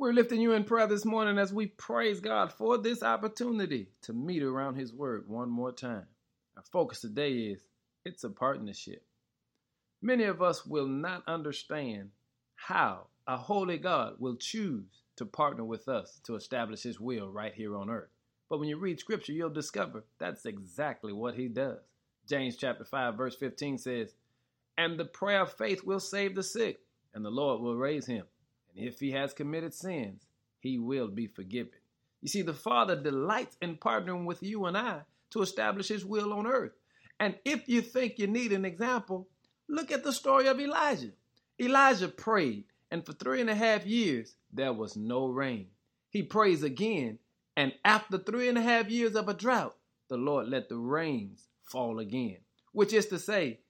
We're lifting you in prayer this morning as we praise God for this opportunity to meet around His Word one more time. Our focus today is it's a partnership. Many of us will not understand how a holy God will choose to partner with us to establish His will right here on earth. But when you read Scripture, you'll discover that's exactly what He does. James chapter 5, verse 15 says, And the prayer of faith will save the sick, and the Lord will raise him. And if he has committed sins, he will be forgiven. You see, the Father delights in partnering with you and I to establish his will on earth. And if you think you need an example, look at the story of Elijah. Elijah prayed, and for three and a half years, there was no rain. He prays again, and after three and a half years of a drought, the Lord let the rains fall again, which is to say,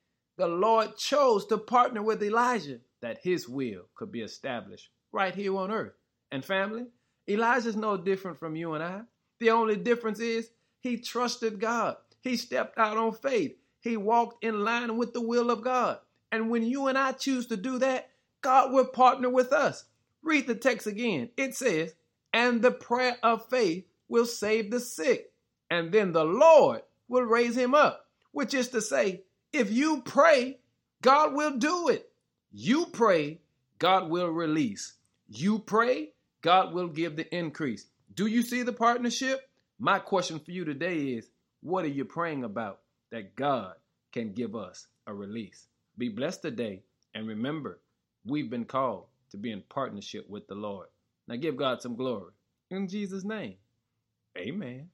the Lord chose to partner with Elijah that his will could be established right here on earth. And family, Elijah's no different from you and I. The only difference is he trusted God. He stepped out on faith. He walked in line with the will of God. And when you and I choose to do that, God will partner with us. Read the text again. It says, And the prayer of faith will save the sick, and then the Lord will raise him up. Which is to say, if you pray, God will do it. You pray, God will release. You pray, God will give the increase. Do you see the partnership? My question for you today is what are you praying about that God can give us a release? Be blessed today and remember, we've been called to be in partnership with the Lord. Now give God some glory. In Jesus' name, amen.